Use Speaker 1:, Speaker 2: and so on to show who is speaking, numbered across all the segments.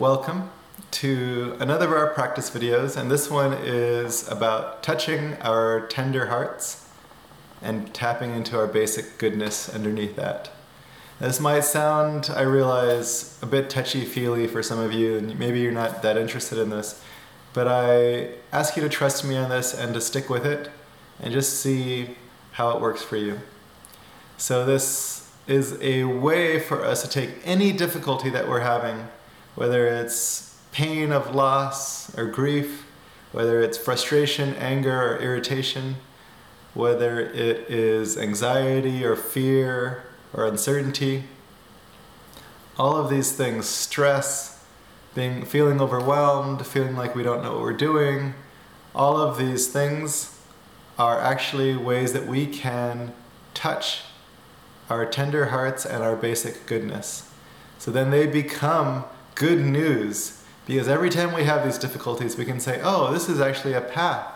Speaker 1: Welcome to another of our practice videos, and this one is about touching our tender hearts and tapping into our basic goodness underneath that. This might sound, I realize, a bit touchy feely for some of you, and maybe you're not that interested in this, but I ask you to trust me on this and to stick with it and just see how it works for you. So, this is a way for us to take any difficulty that we're having, whether it's pain of loss or grief, whether it's frustration, anger, or irritation, whether it is anxiety or fear or uncertainty. All of these things, stress, being feeling overwhelmed, feeling like we don't know what we're doing, all of these things are actually ways that we can touch our tender hearts and our basic goodness. So then they become good news because every time we have these difficulties, we can say, oh, this is actually a path,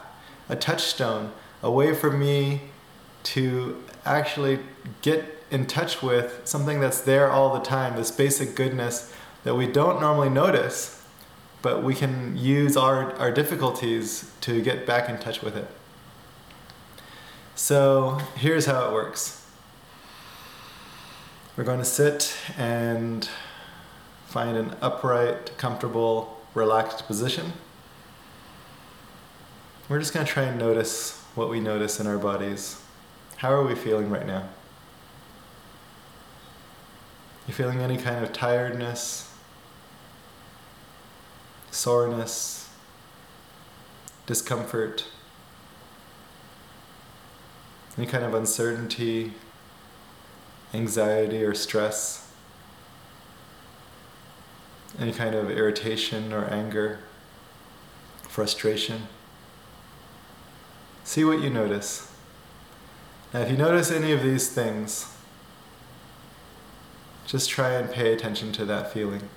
Speaker 1: a touchstone, a way for me to actually get in touch with something that's there all the time, this basic goodness that we don't normally notice, but we can use our, our difficulties to get back in touch with it. So here's how it works. We're going to sit and find an upright, comfortable, relaxed position. We're just going to try and notice what we notice in our bodies. How are we feeling right now? You feeling any kind of tiredness, soreness, discomfort? any kind of uncertainty, anxiety, or stress, any kind of irritation or anger, frustration. See what you notice. Now, if you notice any of these things, just try and pay attention to that feeling.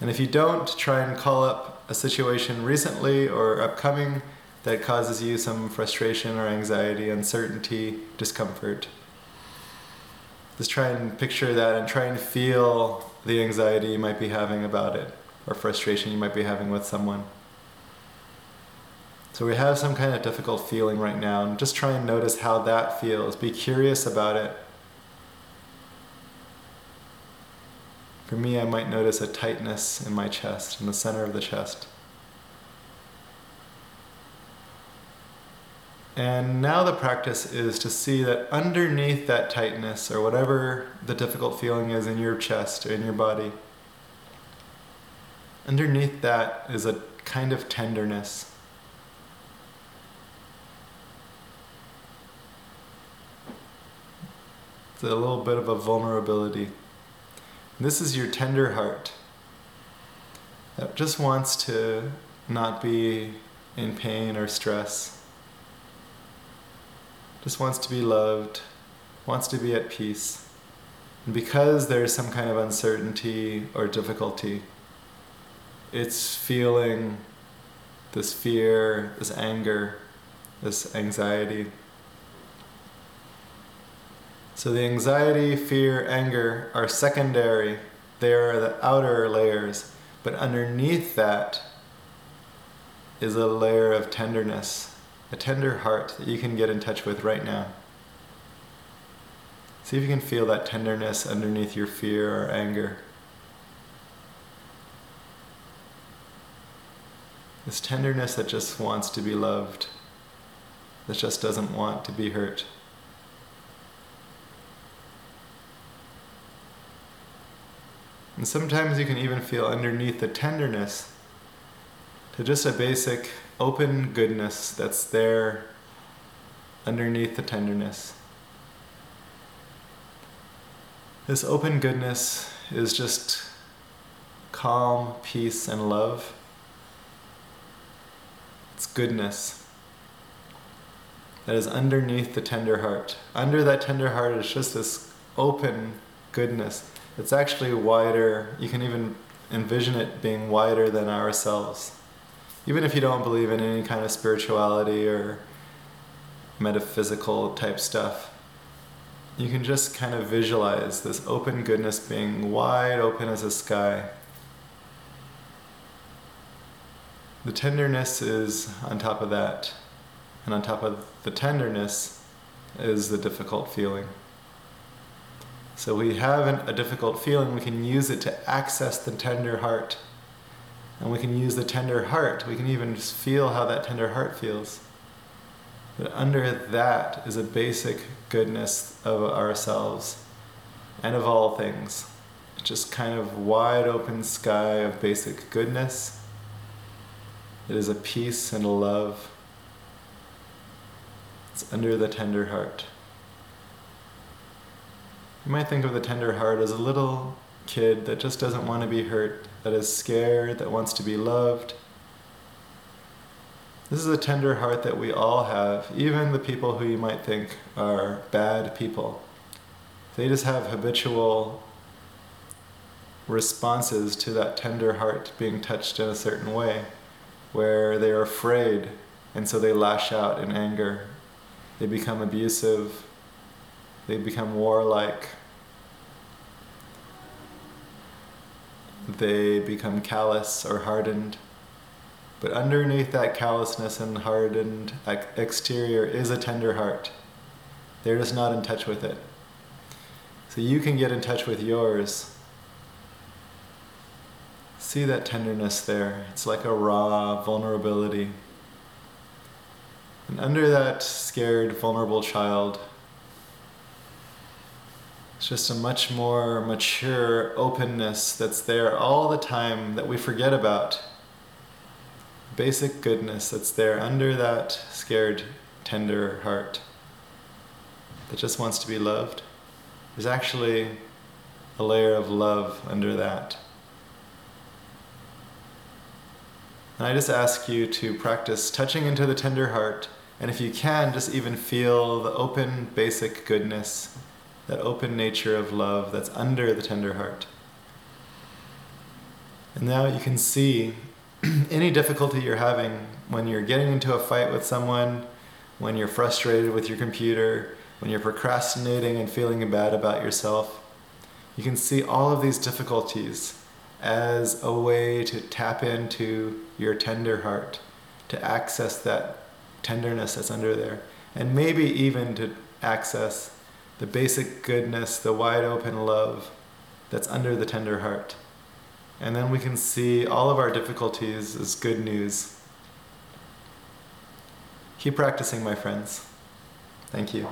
Speaker 1: And if you don't, try and call up a situation recently or upcoming that causes you some frustration or anxiety, uncertainty, discomfort. Just try and picture that and try and feel the anxiety you might be having about it or frustration you might be having with someone. So we have some kind of difficult feeling right now, and just try and notice how that feels. Be curious about it. For me, I might notice a tightness in my chest, in the center of the chest. And now the practice is to see that underneath that tightness or whatever the difficult feeling is in your chest or in your body, underneath that is a kind of tenderness. It's a little bit of a vulnerability. This is your tender heart that just wants to not be in pain or stress just wants to be loved, wants to be at peace. And because there's some kind of uncertainty or difficulty, it's feeling this fear, this anger, this anxiety. So the anxiety, fear, anger are secondary. They are the outer layers. But underneath that is a layer of tenderness a tender heart that you can get in touch with right now. See if you can feel that tenderness underneath your fear or anger. This tenderness that just wants to be loved, that just doesn't want to be hurt. And sometimes you can even feel underneath the tenderness to just a basic open goodness that's there underneath the tenderness. This open goodness is just calm, peace, and love. It's goodness that is underneath the tender heart. Under that tender heart is just this open goodness. It's actually wider. You can even envision it being wider than ourselves even if you don't believe in any kind of spirituality or metaphysical type stuff, you can just kind of visualize this open goodness being wide open as a sky. The tenderness is on top of that. And on top of the tenderness is the difficult feeling. So we have an, a difficult feeling, we can use it to access the tender heart. And we can use the tender heart, we can even feel how that tender heart feels. But under that is a basic goodness of ourselves and of all things. It's just kind of wide open sky of basic goodness. It is a peace and a love. It's under the tender heart. You might think of the tender heart as a little kid that just doesn't want to be hurt, that is scared, that wants to be loved. This is a tender heart that we all have, even the people who you might think are bad people. They just have habitual responses to that tender heart being touched in a certain way, where they are afraid and so they lash out in anger. They become abusive, they become warlike. They become callous or hardened. But underneath that callousness and hardened exterior is a tender heart. They're just not in touch with it. So you can get in touch with yours. See that tenderness there. It's like a raw vulnerability. And under that scared, vulnerable child it's just a much more mature openness that's there all the time that we forget about. Basic goodness that's there under that scared, tender heart that just wants to be loved. There's actually a layer of love under that. And I just ask you to practice touching into the tender heart, and if you can, just even feel the open, basic goodness that open nature of love that's under the tender heart. And now you can see any difficulty you're having when you're getting into a fight with someone, when you're frustrated with your computer, when you're procrastinating and feeling bad about yourself. You can see all of these difficulties as a way to tap into your tender heart, to access that tenderness that's under there, and maybe even to access the basic goodness, the wide open love that's under the tender heart. And then we can see all of our difficulties as good news. Keep practicing, my friends. Thank you.